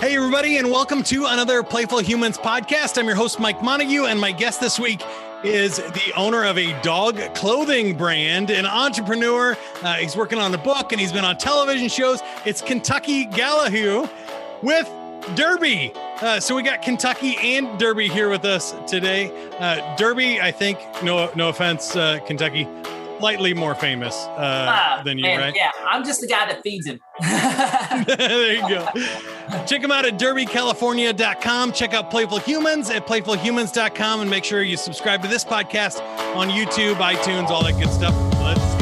Hey, everybody, and welcome to another Playful Humans podcast. I'm your host, Mike Montague, and my guest this week is the owner of a dog clothing brand, an entrepreneur. Uh, he's working on a book and he's been on television shows. It's Kentucky Gallahue with Derby. Uh, so we got Kentucky and Derby here with us today. Uh, Derby, I think, no, no offense, uh, Kentucky, slightly more famous uh, than you, man, right? Yeah, I'm just the guy that feeds him. there you go. Check them out at derbycalifornia.com. Check out Playful Humans at playfulhumans.com and make sure you subscribe to this podcast on YouTube, iTunes, all that good stuff. Let's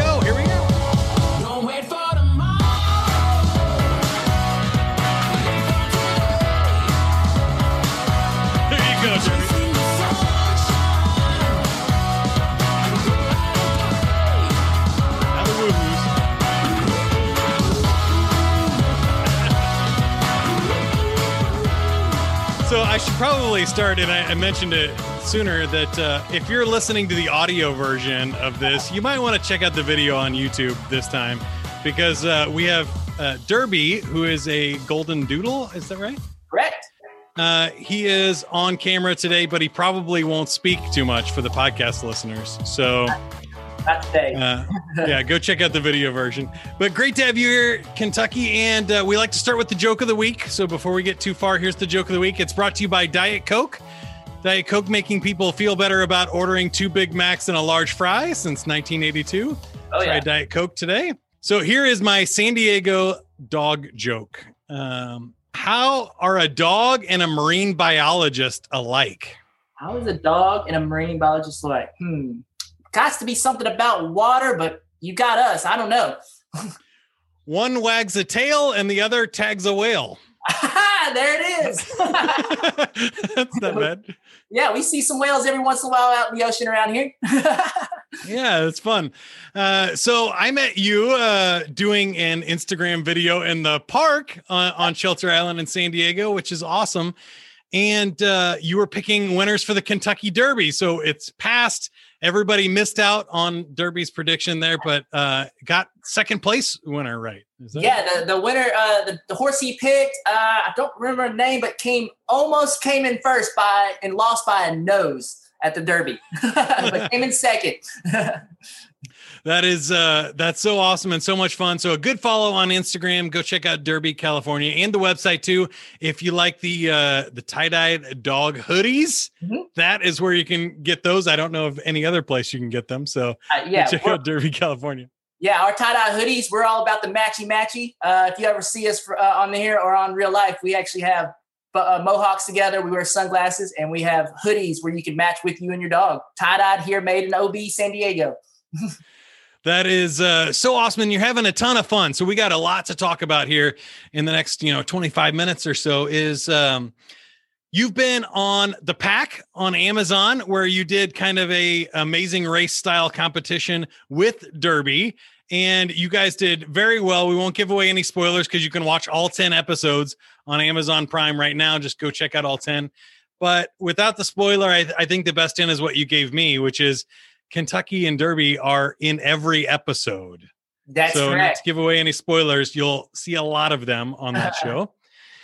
probably start, and I, I mentioned it sooner that uh, if you're listening to the audio version of this, you might want to check out the video on YouTube this time because uh, we have uh, Derby, who is a golden doodle. Is that right? Correct. Uh, he is on camera today, but he probably won't speak too much for the podcast listeners. So, Not today. uh, yeah, go check out the video version. But great to have you here, Kentucky. And uh, we like to start with the joke of the week. So before we get too far, here's the joke of the week. It's brought to you by Diet Coke. Diet Coke making people feel better about ordering two Big Macs and a large fry since 1982. oh Try. Diet Coke today. So here is my San Diego dog joke. Um, how are a dog and a marine biologist alike? How is a dog and a marine biologist alike? Hmm. Got to be something about water, but you got us. I don't know. One wags a tail and the other tags a whale. there it is. That's not bad. yeah, we see some whales every once in a while out in the ocean around here. Yeah, it's fun. Uh, so I met you uh, doing an Instagram video in the park uh, on Shelter Island in San Diego, which is awesome. And uh, you were picking winners for the Kentucky Derby. So it's past. Everybody missed out on Derby's prediction there, but uh, got second place winner right. Yeah, the, the winner, uh, the, the horse he picked, uh, I don't remember the name, but came almost came in first by and lost by a nose at the Derby, but came in second. That is uh that's so awesome and so much fun. So a good follow on Instagram. Go check out Derby, California, and the website too. If you like the uh the tie-dyed dog hoodies, Mhm. that is where you can get those. I don't know of any other place you can get them. So Uh, yeah, check out Derby, California. Yeah, our tie dye hoodies, we're all about the matchy matchy. Uh, if you ever see us for, uh, on here or on real life, we actually have uh, mohawks together. We wear sunglasses and we have hoodies where you can match with you and your dog. Tie dyed here, made in OB San Diego. That is uh, so awesome, and you're having a ton of fun. So we got a lot to talk about here in the next, you know, 25 minutes or so. Is um, you've been on the Pack on Amazon, where you did kind of a amazing race style competition with Derby, and you guys did very well. We won't give away any spoilers because you can watch all 10 episodes on Amazon Prime right now. Just go check out all 10. But without the spoiler, I, I think the best in is what you gave me, which is Kentucky and Derby are in every episode. That's so not to give away any spoilers, you'll see a lot of them on that show.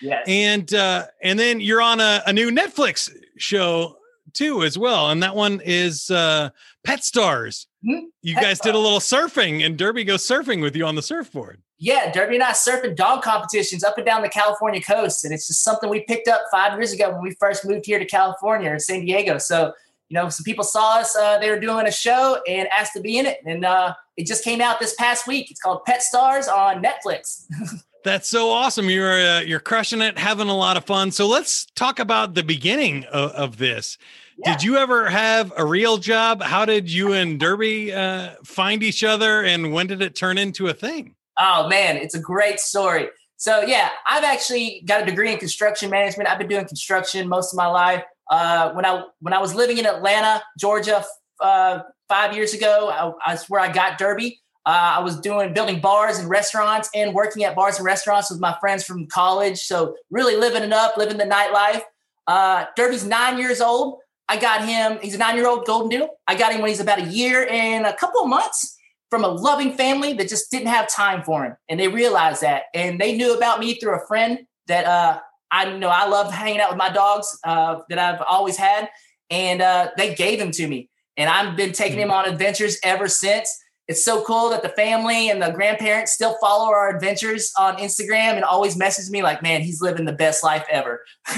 Yes. And uh, and then you're on a, a new Netflix show too as well. And that one is uh Pet Stars. Mhm. You Pet guys did a little surfing and Derby goes surfing with you on the surfboard. yeah, Derby and I surfing dog competitions up and down the California coast. And it's just something we picked up five years ago when we first moved here to California or San Diego. So, you know, some people saw us, uh, they were doing a show and asked to be in it. And uh, it just came out this past week. It's called Pet Stars on Netflix. That's so awesome. You're uh, you're crushing it, having a lot of fun. So let's talk about the beginning of, of this. Yeah. Did you ever have a real job? How did you and Derby uh, find each other, and when did it turn into a thing? Oh man, it's a great story. So yeah, I've actually got a degree in construction management. I've been doing construction most of my life. Uh, when I when I was living in Atlanta, Georgia, uh, five years ago, I, that's where I got Derby. Uh, I was doing building bars and restaurants and working at bars and restaurants with my friends from college. So really living it up, living the nightlife. Uh, Derby's nine years old. I got him. He's a nine-year-old golden doodle. I got him when he's about a year and a couple of months from a loving family that just didn't have time for him, and they realized that, and they knew about me through a friend that uh, I you know I love hanging out with my dogs uh, that I've always had, and uh, they gave them to me, and I've been taking them on adventures ever since. It's so cool that the family and the grandparents still follow our adventures on Instagram and always message me like, "Man, he's living the best life ever."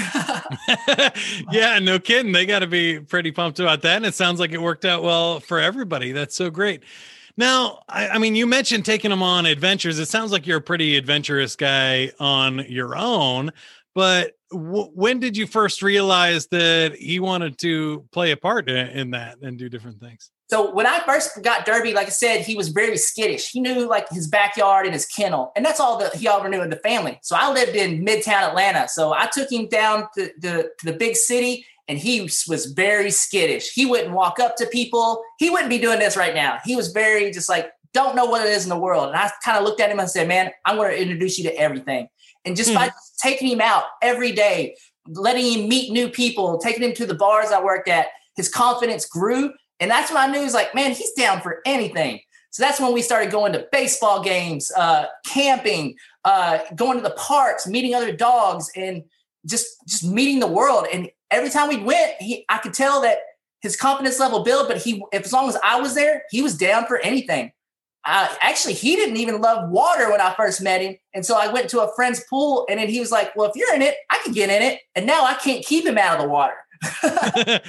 yeah, no kidding. They got to be pretty pumped about that. And it sounds like it worked out well for everybody. That's so great. Now, I, I mean, you mentioned taking them on adventures. It sounds like you're a pretty adventurous guy on your own. But w- when did you first realize that he wanted to play a part in, that and do different things? So when I first got Derby, like I said, he was very skittish. He knew like his backyard and his kennel, and that's all that he ever knew in the family. So I lived in Midtown Atlanta. So I took him down to, to, to the big city, and he was very skittish. He wouldn't walk up to people. He wouldn't be doing this right now. He was very just like don't know what it is in the world. And I kind of looked at him and said, "Man, I'm going to introduce you to everything." And just by taking him out every day, letting him meet new people, taking him to the bars I worked at, his confidence grew. And that's when I knew, was like, man, he's down for anything. So that's when we started going to baseball games, uh, camping, uh, going to the parks, meeting other dogs, and just just meeting the world. And every time we went, he I could tell that his confidence level built. But he, if as long as I was there, he was down for anything. Uh, actually, he didn't even love water when I first met him, and so I went to a friend's pool, and then he was like, "Well, if you're in it, I can get in it." And now I can't keep him out of the water.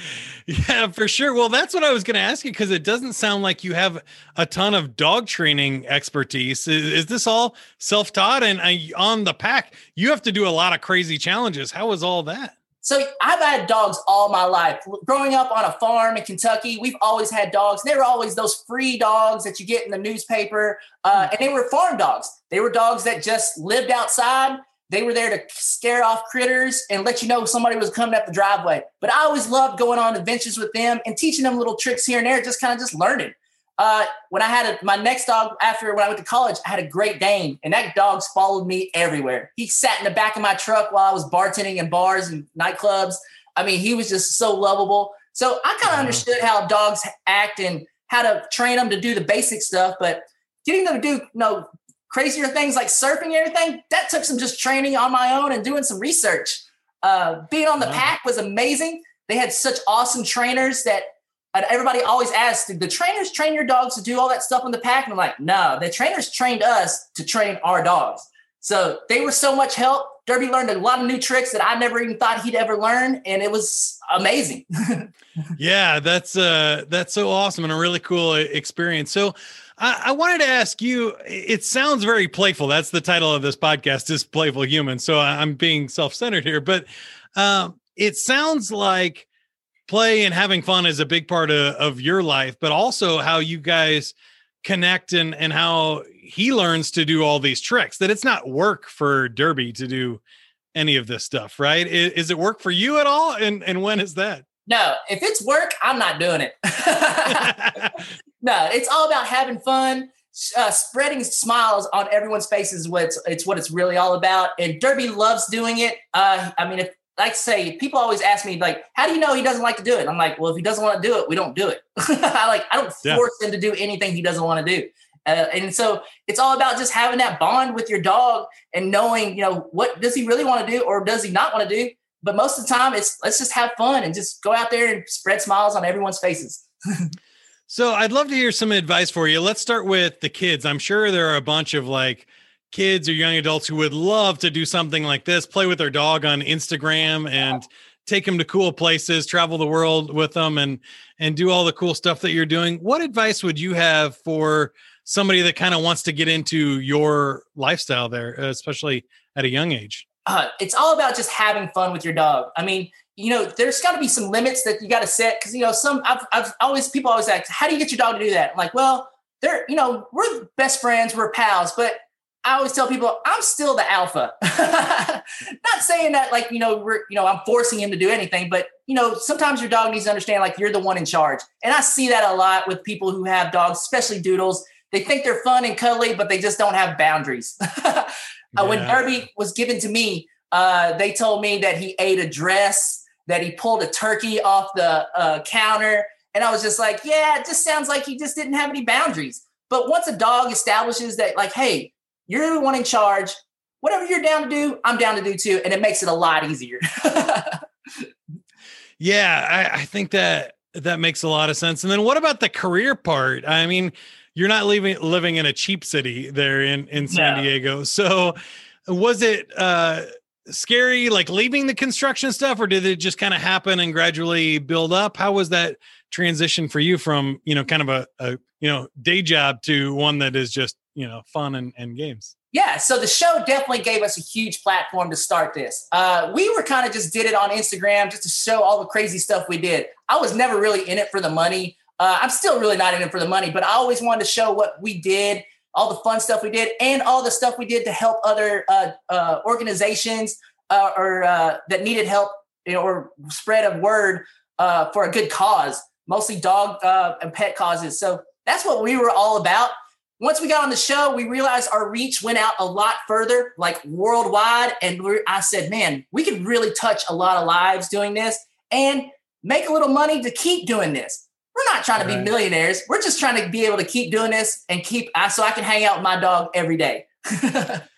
yeah, for sure. Well, that's what I was going to ask you because it doesn't sound like you have a ton of dog training expertise. Is, is this all self taught? And uh, on the pack, you have to do a lot of crazy challenges. How was all that? So I've had dogs all my life. Growing up on a farm in Kentucky, we've always had dogs. They were always those free dogs that you get in the newspaper, uh, and they were farm dogs. They were dogs that just lived outside. They were there to scare off critters and let you know somebody was coming up the driveway. But I always loved going on adventures with them and teaching them little tricks here and there, just kind of just learning. Uh, when I had a, my next dog after when I went to college, I had a Great Dane, and that dog's followed me everywhere. He sat in the back of my truck while I was bartending in bars and nightclubs. I mean, he was just so lovable. So I kind of Mhm. understood how dogs act and how to train them to do the basic stuff, but getting them to do you know crazier things like surfing and everything that took some just training on my own and doing some research. Uh, being on the Wow. pack was amazing. They had such awesome trainers that everybody always asks, did the trainers train your dogs to do all that stuff in the pack? And I'm like, no, the trainers trained us to train our dogs. So they were so much help. Derby learned a lot of new tricks that I never even thought he'd ever learn. And it was amazing. Yeah, that's uh that's so awesome and a really cool e- experience. So I, wanted to ask you, it sounds very playful. That's the title of this podcast is playful human. So I'm being self-centered here, but um it sounds like play and having fun is a big part of, of your life, but also how you guys connect and and how he learns to do all these tricks. That it's not work for Derby to do any of this stuff, right? Is, is it work for you at all? And and when is that? no, if it's work, I'm not doing it. no, it's all about having fun. Uh, spreading smiles on everyone's faces what it's, it's what it's really all about. And Derby loves doing it. Uh, I mean, if like say, people always ask me like, "How do you know he doesn't like to do it?" I'm like, "Well, if he doesn't want to do it, we don't do it." I like I don't Yeah. force him to do anything he doesn't want to do. Uh, and so it's all about just having that bond with your dog and knowing, you know, what does he really want to do or does he not want to do? But most of the time, it's let's just have fun and just go out there and spread smiles on everyone's faces. So I'd love to hear some advice for you. Let's start with the kids. I'm sure there are a bunch of like kids or young adults who would love to do something like this, play with their dog on Instagram and take them to cool places, travel the world with them and and do all the cool stuff that you're doing. What advice would you have for somebody that kind of wants to get into your lifestyle there, especially at a young age? uh, it's all about just having fun with your dog. I mean, you know, there's got to be some limits that you got to set because you know, some I've, I've always people always ask, how do you get your dog to do that? I'm like, well, they're you know, we're best friends, we're pals, but I always tell people I'm still the alpha. Not saying that like you know we're you know I'm forcing him to do anything, but you know sometimes your dog needs to understand like you're the one in charge, and I see that a lot with people who have dogs, especially doodles. They think they're fun and cuddly, but they just don't have boundaries. Uh, when Yeah. Derby was given to me, uh, they told me that he ate a dress, that he pulled a turkey off the uh, counter. And I was just like, yeah, it just sounds like he just didn't have any boundaries. But once a dog establishes that, like, hey, you're the one in charge, whatever you're down to do, I'm down to do too. And it makes it a lot easier. Yeah, I, I think that that makes a lot of sense. And then what about the career part? I mean, you're not living living in a cheap city there in in San No. Diego. So was it uh scary like leaving the construction stuff or did it just kind of happen and gradually build up? How was that transition for you from, you know, kind of a, a you know, day job to one that is just, you know, fun and, and games? Yeah, so the show definitely gave us a huge platform to start this. Uh, we were kind of just did it on Instagram just to show all the crazy stuff we did. I was never really in it for the money. Uh, I'm still really not in it for the money, but I always wanted to show what we did, all the fun stuff we did, and all the stuff we did to help other uh, uh, organizations uh, or uh, that needed help you know, or spread of word for a good cause, mostly dog and pet causes. So that's what we were all about once we got on the show, we realized our reach went out a lot further, like worldwide. And we're, I said, man, we could really touch a lot of lives doing this and make a little money to keep doing this. We're not trying to Right. be millionaires. We're just trying to be able to keep doing this and keep, I so I can hang out with my dog every day.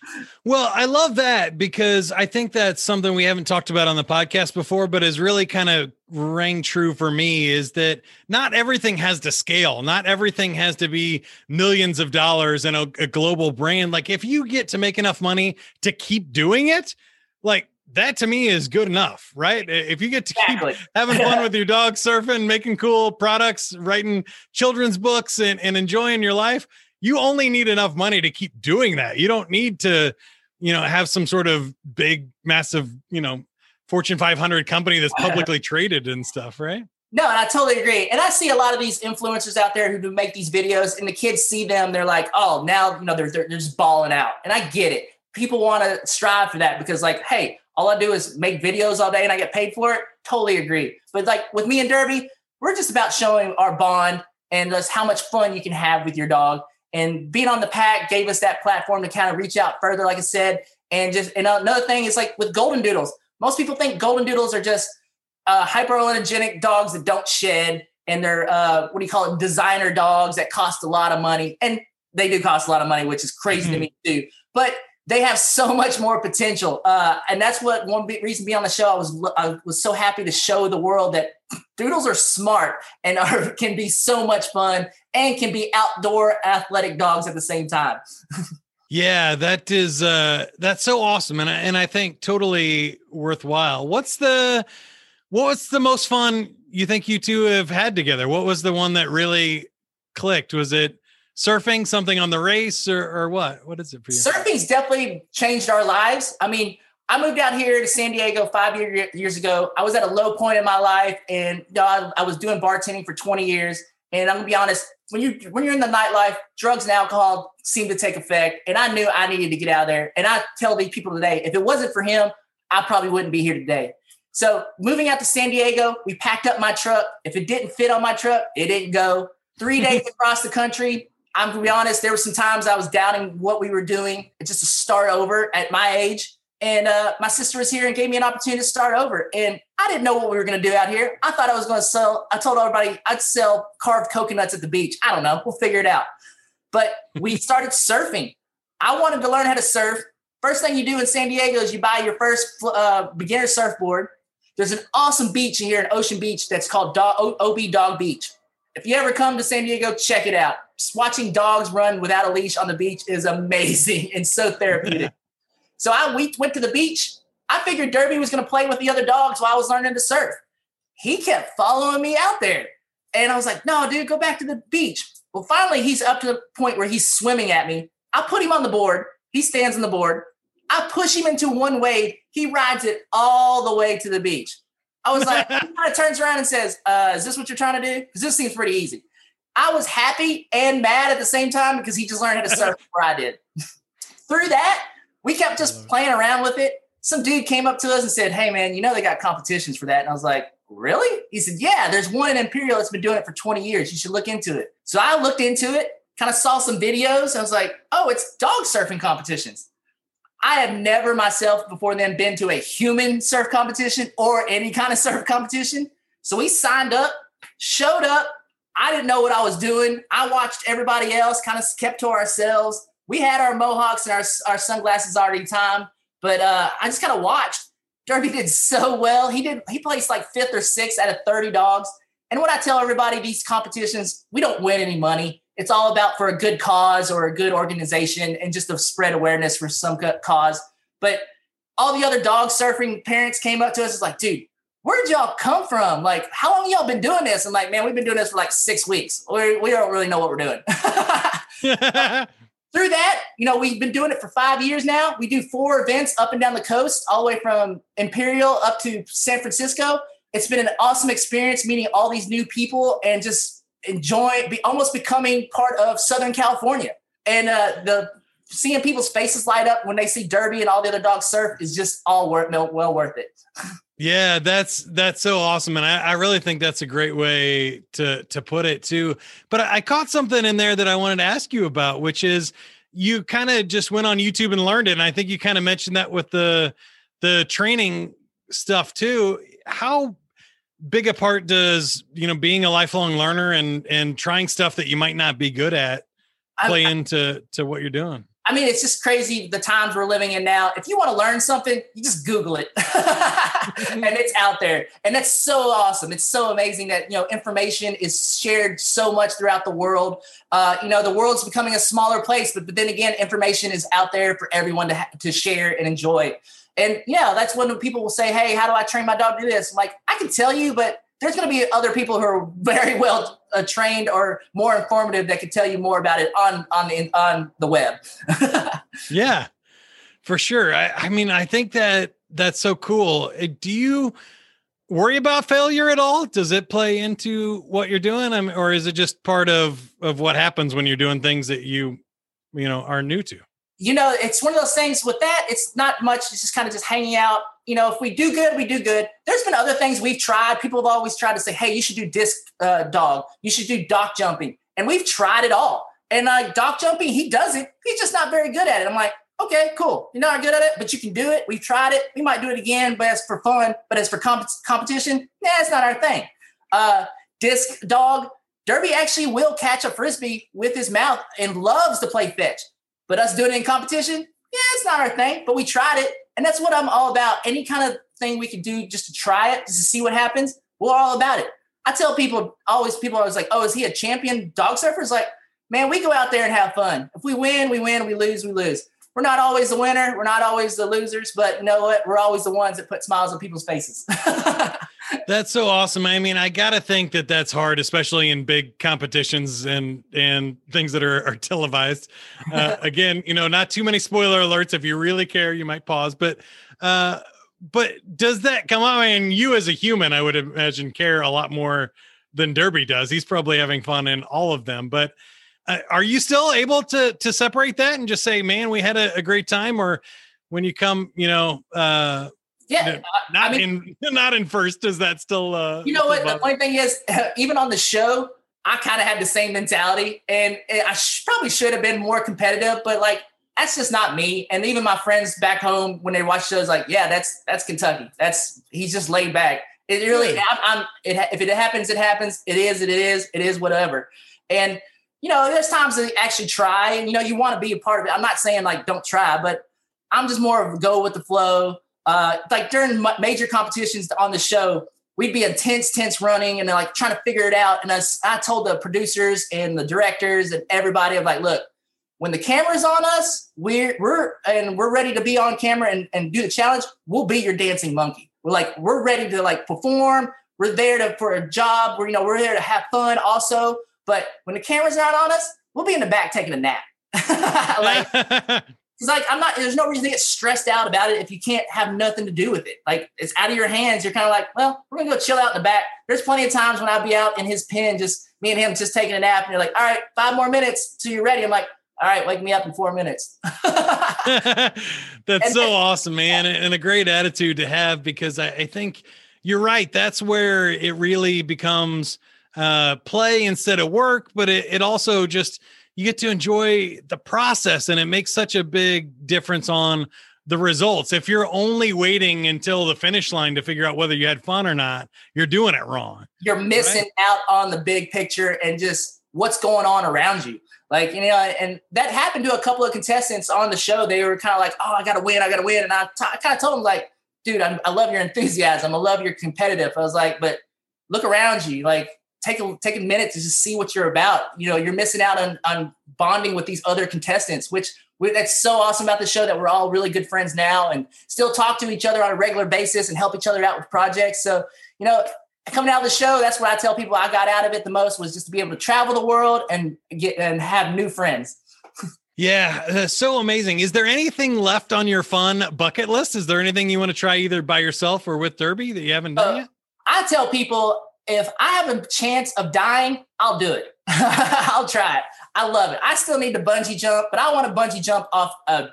Well, I love that because I think that's something we haven't talked about on the podcast before, but is really kind of rang true for me is that not everything has to scale. Not everything has to be millions of dollars and a, a global brand. Like if you get to make enough money to keep doing it, like that to me is good enough, right? If you get to keep having fun with your dog surfing, making cool products, writing children's books and, and enjoying your life, you only need enough money to keep doing that. You don't need to, you know, have some sort of big, massive, you know, Fortune 500 company that's publicly traded and stuff, right? No, and I totally agree. And I see a lot of these influencers out there who do make these videos, and the kids see them. They're like, "Oh, now you know they're they're, they're just balling out." And I get it. People want to strive for that because, like, hey, all I do is make videos all day and I get paid for it. Totally agree. But like with me and Derby, we're just about showing our bond and just how much fun you can have with your dog. And being on the pack gave us that platform to kind of reach out further, like I said. And just and another thing is like with golden doodles. Most people think golden doodles are just uh, hyperallergenic dogs that don't shed, and they're uh, what do you call it? Designer dogs that cost a lot of money, and they do cost a lot of money, which is crazy to me too. But they have so much more potential, uh, and that's what one reason being on the show. I was I was so happy to show the world that doodles are smart and are can be so much fun and can be outdoor athletic dogs at the same time. Yeah, that is uh that's so awesome and I, and I think totally worthwhile. What's the what's the most fun you think you two have had together? What was the one that really clicked? Was it surfing, something on the race or or what? What is it for you? Surfing's definitely changed our lives. I mean, I moved out here to San Diego five year, years ago. I was at a low point in my life, and you know, I, I was doing bartending for 20 years. And I'm gonna be honest, when you when you're in the nightlife, drugs and alcohol seem to take effect. And I knew I needed to get out of there. And I tell these people today, if it wasn't for him, I probably wouldn't be here today. So moving out to San Diego, we packed up my truck. If it didn't fit on my truck, it didn't go. Three days across the country. I'm gonna be honest, there were some times I was doubting what we were doing, just to start over at my age. And uh, my sister was here and gave me an opportunity to start over. And I didn't know what we were going to do out here. I thought I was going to sell. I told everybody I'd sell carved coconuts at the beach. I don't know. We'll figure it out. But we started surfing. I wanted to learn how to surf. First thing you do in San Diego is you buy your first uh, beginner surfboard. There's an awesome beach here in Ocean Beach that's called Dog, OB Dog Beach. If you ever come to San Diego, check it out. Just watching dogs run without a leash on the beach is amazing and so therapeutic. so I we went to the beach. I figured Derby was going to play with the other dogs while I was learning to surf. He kept following me out there. And I was like, no, dude, go back to the beach. Well, finally, he's up to the point where he's swimming at me. I put him on the board. He stands on the board. I push him into one wave. He rides it all the way to the beach. I was like, he kind of turns around and says, uh, Is this what you're trying to do? Because this seems pretty easy. I was happy and mad at the same time because he just learned how to surf before I did. Through that, we kept just playing around with it. Some dude came up to us and said, Hey, man, you know they got competitions for that. And I was like, Really? He said, Yeah, there's one in Imperial that's been doing it for 20 years. You should look into it. So I looked into it, kind of saw some videos. I was like, Oh, it's dog surfing competitions. I have never myself before then been to a human surf competition or any kind of surf competition. So we signed up, showed up. I didn't know what I was doing. I watched everybody else, kind of kept to ourselves. we had our mohawks and our our sunglasses already timed, but uh, I just kind of watched. Derby did so well. He did. He placed like fifth or sixth out of thirty dogs. And what I tell everybody, these competitions, we don't win any money. It's all about for a good cause or a good organization and just to spread awareness for some cause. But all the other dog surfing parents came up to us. It's like, dude, where did y'all come from? Like, how long y'all been doing this? I'm like, man, we've been doing this for like six weeks. We, we don't really know what we're doing. Through that, you know, we've been doing it for five years now. We do four events up and down the coast, all the way from Imperial up to San Francisco. It's been an awesome experience meeting all these new people and just enjoying, be almost becoming part of Southern California. And uh, the seeing people's faces light up when they see Derby and all the other dogs surf is just all worth well worth it. Yeah, that's that's so awesome, and I, I really think that's a great way to to put it too. But I, I caught something in there that I wanted to ask you about, which is you kind of just went on YouTube and learned it, and I think you kind of mentioned that with the the training stuff too. How big a part does you know being a lifelong learner and and trying stuff that you might not be good at play I, into to what you're doing? I mean, it's just crazy the times we're living in now. If you want to learn something, you just Google it, and it's out there, and that's so awesome. It's so amazing that you know information is shared so much throughout the world. Uh, you know, the world's becoming a smaller place, but, but then again, information is out there for everyone to ha- to share and enjoy. And yeah, that's when people will say, "Hey, how do I train my dog to do this?" I'm like, I can tell you, but there's going to be other people who are very well uh, trained or more informative that can tell you more about it on on the on the web. yeah, for sure. I, I mean, I think that that's so cool. Uh, Do you worry about failure at all? Does it play into what you're doing, I mean, or is it just part of of what happens when you're doing things that you you know are new to? You know, it's one of those things with that, it's not much, it's just kind of just hanging out. You know, if we do good, we do good. There's been other things we've tried. People have always tried to say, hey, you should do disc uh, dog, you should do dock jumping. And we've tried it all. And like dock jumping, he does it. He's just not very good at it. I'm like, okay, cool. You're not good at it, but you can do it. We've tried it. We might do it again, but as for fun, but as for comp- competition, yeah, it's not our thing. Uh, disc dog, Derby actually will catch a frisbee with his mouth and loves to play fetch. But us doing it in competition, yeah, it's not our thing. But we tried it, and that's what I'm all about. Any kind of thing we can do just to try it, just to see what happens, we're all about it. I tell people always, people always like, "Oh, is he a champion dog surfer?" It's like, man, we go out there and have fun. If we win, we win. We lose, we lose. We're not always the winner. We're not always the losers, but know what? We're always the ones that put smiles on people's faces. That's so awesome. I mean, I gotta think that that's hard, especially in big competitions and and things that are, are televised. Uh, again, you know, not too many spoiler alerts. If you really care, you might pause. But uh, but does that come out? I mean, you as a human, I would imagine care a lot more than Derby does. He's probably having fun in all of them. But uh, are you still able to to separate that and just say, "Man, we had a, a great time"? Or when you come, you know, uh, yeah, not I mean, in not in first, does that still? uh You know what? The funny thing is, even on the show, I kind of had the same mentality, and and I sh- probably should have been more competitive, but like that's just not me. And even my friends back home when they watch shows, like, yeah, that's that's Kentucky. That's he's just laid back. It really, I'm, I'm it, if it happens, it happens. It is, it is, it is, whatever. And you know, there's times you actually try, and you know, you want to be a part of it. I'm not saying like don't try, but I'm just more of go with the flow. Uh, like during ma- major competitions on the show, we'd be intense, tense running, and like trying to figure it out. And i told the producers and the directors and everybody, I'm like, look, when the camera's on us, we're we're and we're ready to be on camera and, and do the challenge. We'll be your dancing monkey. We're like we're ready to like perform. We're there to for a job. We're you know we're there to have fun also. But when the camera's not on us, we'll be in the back taking a nap. like it's like I'm not. There's no reason to get stressed out about it if you can't have nothing to do with it. Like it's out of your hands. You're kind of like, well, we're gonna go chill out in the back. There's plenty of times when I'll be out in his pen, just me and him just taking a nap, and you're like, all right, five more minutes till you're ready. I'm like, all right, wake me up in four minutes. That's And- so awesome, man, and and a great attitude to have because I, I think you're right. That's where it really becomes uh, play instead of work, but it, it also just you get to enjoy the process, and it makes such a big difference on the results. If you're only waiting until the finish line to figure out whether you had fun or not, you're doing it wrong. you're missing out on the big picture and just what's going on around you. Like, you know, and that happened to a couple of contestants on the show. They were kind of like, oh, I got to win. I got to win. And I, t- I kind of told them, like, dude, I'm, I love your enthusiasm. I love your competitive. I was like, but look around you. Like, take a, take a minute to just see what you're about. You know, you're missing out on, on bonding with these other contestants, which we, that's so awesome about the show that we're all really good friends now and still talk to each other on a regular basis and help each other out with projects. So, you know, coming out of the show, that's what I tell people I got out of it the most was just to be able to travel the world and get and have new friends. Yeah, uh, so amazing. Is there anything left on your fun bucket list? Is there anything you want to try either by yourself or with Derby that you haven't done Uh, yet? I tell people if I have a chance of dying, I'll do it. I'll try it. I love it. I still need to bungee jump, but I want to bungee jump off a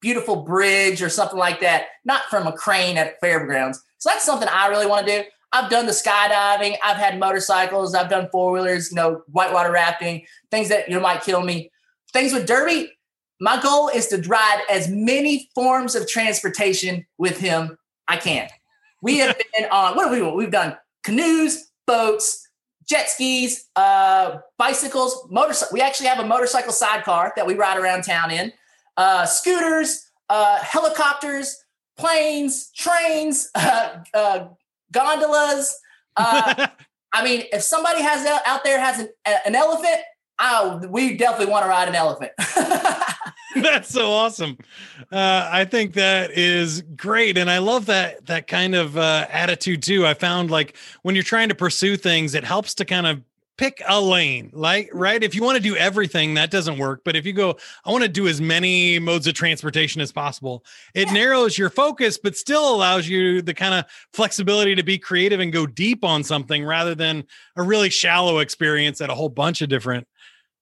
beautiful bridge or something like that, not from a crane at fairgrounds. So that's something I really want to do. I've done the skydiving. I've had motorcycles. I've done four wheelers. You know, whitewater rafting, things that you know might kill me. Things with Derby. My goal is to ride as many forms of transportation with him I can. We have been on what have we we've done canoes, boats, jet skis, uh, bicycles, motorcycle. We actually have a motorcycle sidecar that we ride around town in. Uh, scooters, uh, helicopters, planes, trains, uh, uh, gondolas. Uh, I mean, if somebody has out there has an, an elephant, oh, we definitely want to ride an elephant. That's so awesome. Uh, I think that is great, and I love that that kind of uh, attitude too. I found like when you're trying to pursue things, it helps to kind of pick a lane, like right. If you want to do everything, that doesn't work. But if you go, I want to do as many modes of transportation as possible, it Yeah. narrows your focus, but still allows you the kind of flexibility to be creative and go deep on something rather than a really shallow experience at a whole bunch of different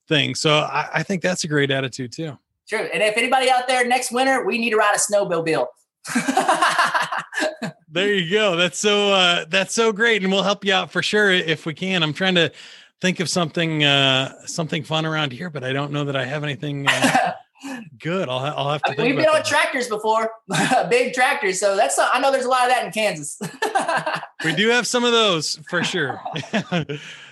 things. So I, I think that's a great attitude too. True. And if anybody out there next winter, we need to ride a snowmobile. There you go. That's so uh that's so great and we'll help you out for sure if we can. I'm trying to think of something uh something fun around here, but I don't know that I have anything uh, good. I'll I'll have to I mean, think we've been on that. tractors before, big tractors. So that's I know there's a lot of that in Kansas. We do have some of those for sure.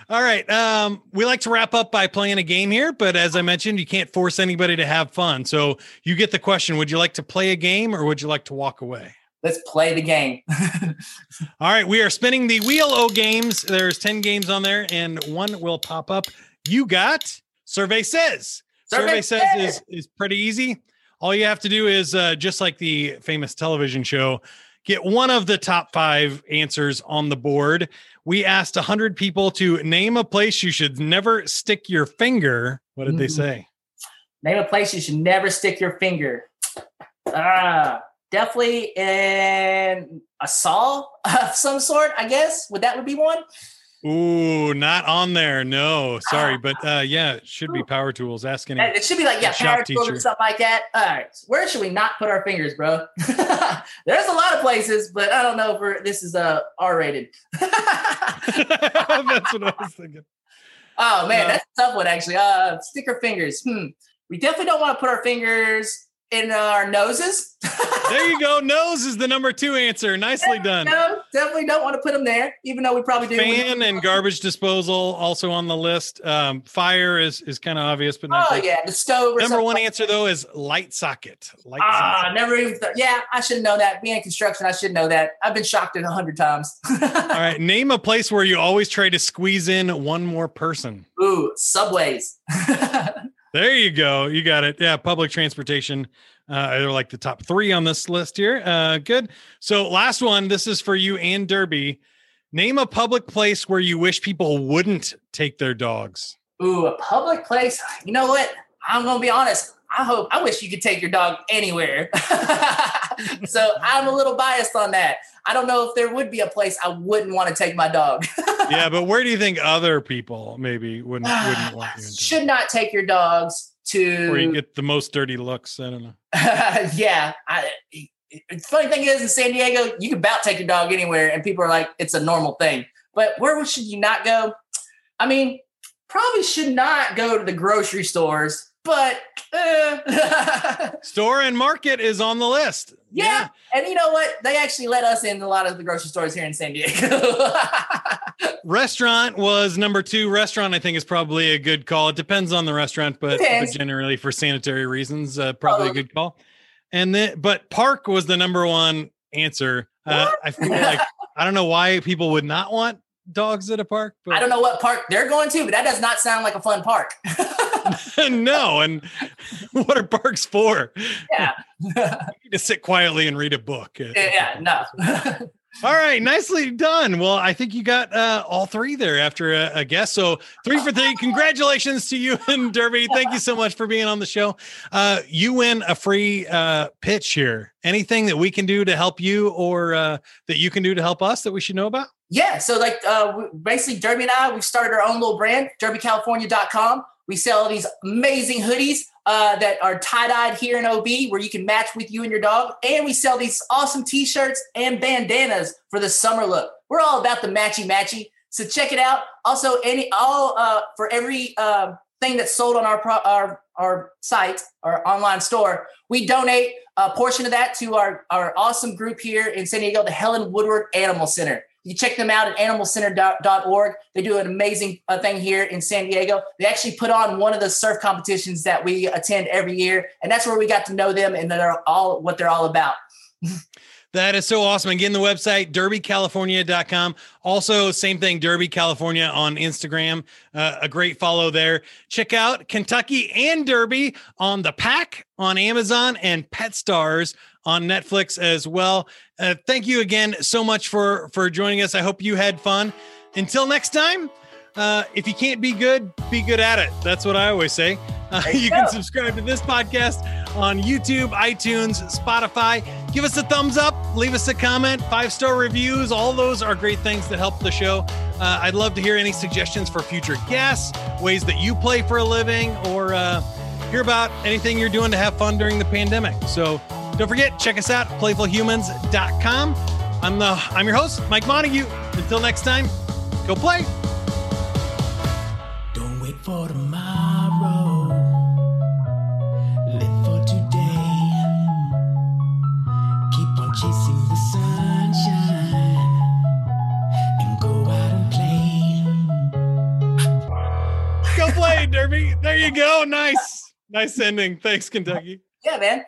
All right. Um, we like to wrap up by playing a game here, but as I mentioned, you can't force anybody to have fun. So you get the question: Would you like to play a game or would you like to walk away? Let's play the game. All right, we are spinning the wheel O games. There's 10 games on there, and one will pop up. You got survey says. Survey, Survey says is is pretty easy. All you have to do is uh, just like the famous television show, get one of the top five answers on the board. We asked 100 people to name a place you should never stick your finger. What did they Mm. say? Name a place you should never stick your finger. Ah, definitely in a saw of some sort. I guess would that would be one. Ooh, not on there. No, sorry, but uh, yeah, it should be power tools. Ask any. It should be like yeah, power tools or something like that. All right, where should we not put our fingers, bro? There's a lot of places, but I don't know if we're, this is uh, R rated. That's what I was thinking. Oh man, Uh, that's a tough one actually. Uh, sticker fingers. Hmm. We definitely don't want to put our fingers in our noses. There you go. Nose is the number two answer. Nicely done. no, definitely don't want to put them there, even though we probably do. Fan and garbage disposal also on the list. Um, fire is is kind of obvious, but not Oh yeah, the stove. Number one answer though is light socket. Light Ah, socket. never even. Th- yeah, I should know that. Being in construction, I should know that. I've been shocked in a hundred times. All right. Name a place where you always try to squeeze in one more person. Ooh, subways. There you go. You got it. Yeah, public transportation. Uh, they're like the top three on this list here. Uh, good. So, last one. This is for you and Derby. Name a public place where you wish people wouldn't take their dogs. Ooh, a public place. You know what? I'm gonna be honest. I hope I wish you could take your dog anywhere. so I'm a little biased on that. I don't know if there would be a place I wouldn't want to take my dog. Yeah, but where do you think other people maybe wouldn't ah, wouldn't want you? to? Should not take your dogs to Where you get the most dirty looks? I don't know. yeah. I, the funny thing is, in San Diego, you can about take your dog anywhere, and people are like, it's a normal thing. But where should you not go? I mean, probably should not go to the grocery stores, but uh, Store and market is on the list. Yeah. and you know what? They actually let us in a lot of the grocery stores here in San Diego. restaurant was number two. Restaurant, I think, is probably a good call. It depends on the restaurant, but, but generally for sanitary reasons, uh, probably a Oh. good call. And then, but park was the number one answer. Uh, I feel like I don't know why people would not want dogs at a park, but I don't know what park they're going to, but that does not sound like a fun park. no. And what are parks for? yeah. You need to sit quietly and read a book. yeah, no. All right, nicely done. Well, I think you got uh, all three there after a, a guess. So three for three. Congratulations to you and Derby. Thank you so much for being on the show. Uh, you win a free uh, pitch here. Anything that we can do to help you, or uh, that you can do to help us that we should know about? Yeah, so like uh, basically, Derby and I, we've started our own little brand, derbycalifornia.com. We sell these amazing hoodies uh, that are tie dyed here in OB, where you can match with you and your dog. And we sell these awesome t shirts and bandanas for the summer look. We're all about the matchy matchy. So check it out. Also, any all uh, for every uh, thing that's sold on our pro- our our site, our online store, we donate a portion of that to our our awesome group here in San Diego, the Helen Woodward Animal Center. You check them out at animalcenter.org. They do an amazing uh, thing here in San Diego. They actually put on one of the surf competitions that we attend every year, and that's where we got to know them and they're all what they're all about. That is so awesome. Again, the website, derbycalifornia.com. Also, same thing, Derby California on Instagram. Uh, a great follow there. Check out Kentucky and Derby on the pack on Amazon and Pet Stars on Netflix as well. Uh, thank you again so much for for joining us. I hope you had fun. Until next time, uh, if you can't be good, be good at it. That's what I always say. Uh, you can subscribe to this podcast on YouTube, iTunes, Spotify. Give us a thumbs up, leave us a comment, five star reviews. All those are great things that help the show. Uh, I'd love to hear any suggestions for future guests, ways that you play for a living, or uh, hear about anything you're doing to have fun during the pandemic. So don't forget, check us out, playfulhumans.com. I'm the I'm your host, Mike Montague. Until next time, go play. Don't wait for tomorrow. Live for today. Keep on chasing the sunshine and go out and play. Go play, Derby. There you go. Nice. Nice ending. Thanks, Kentucky. Yeah, man.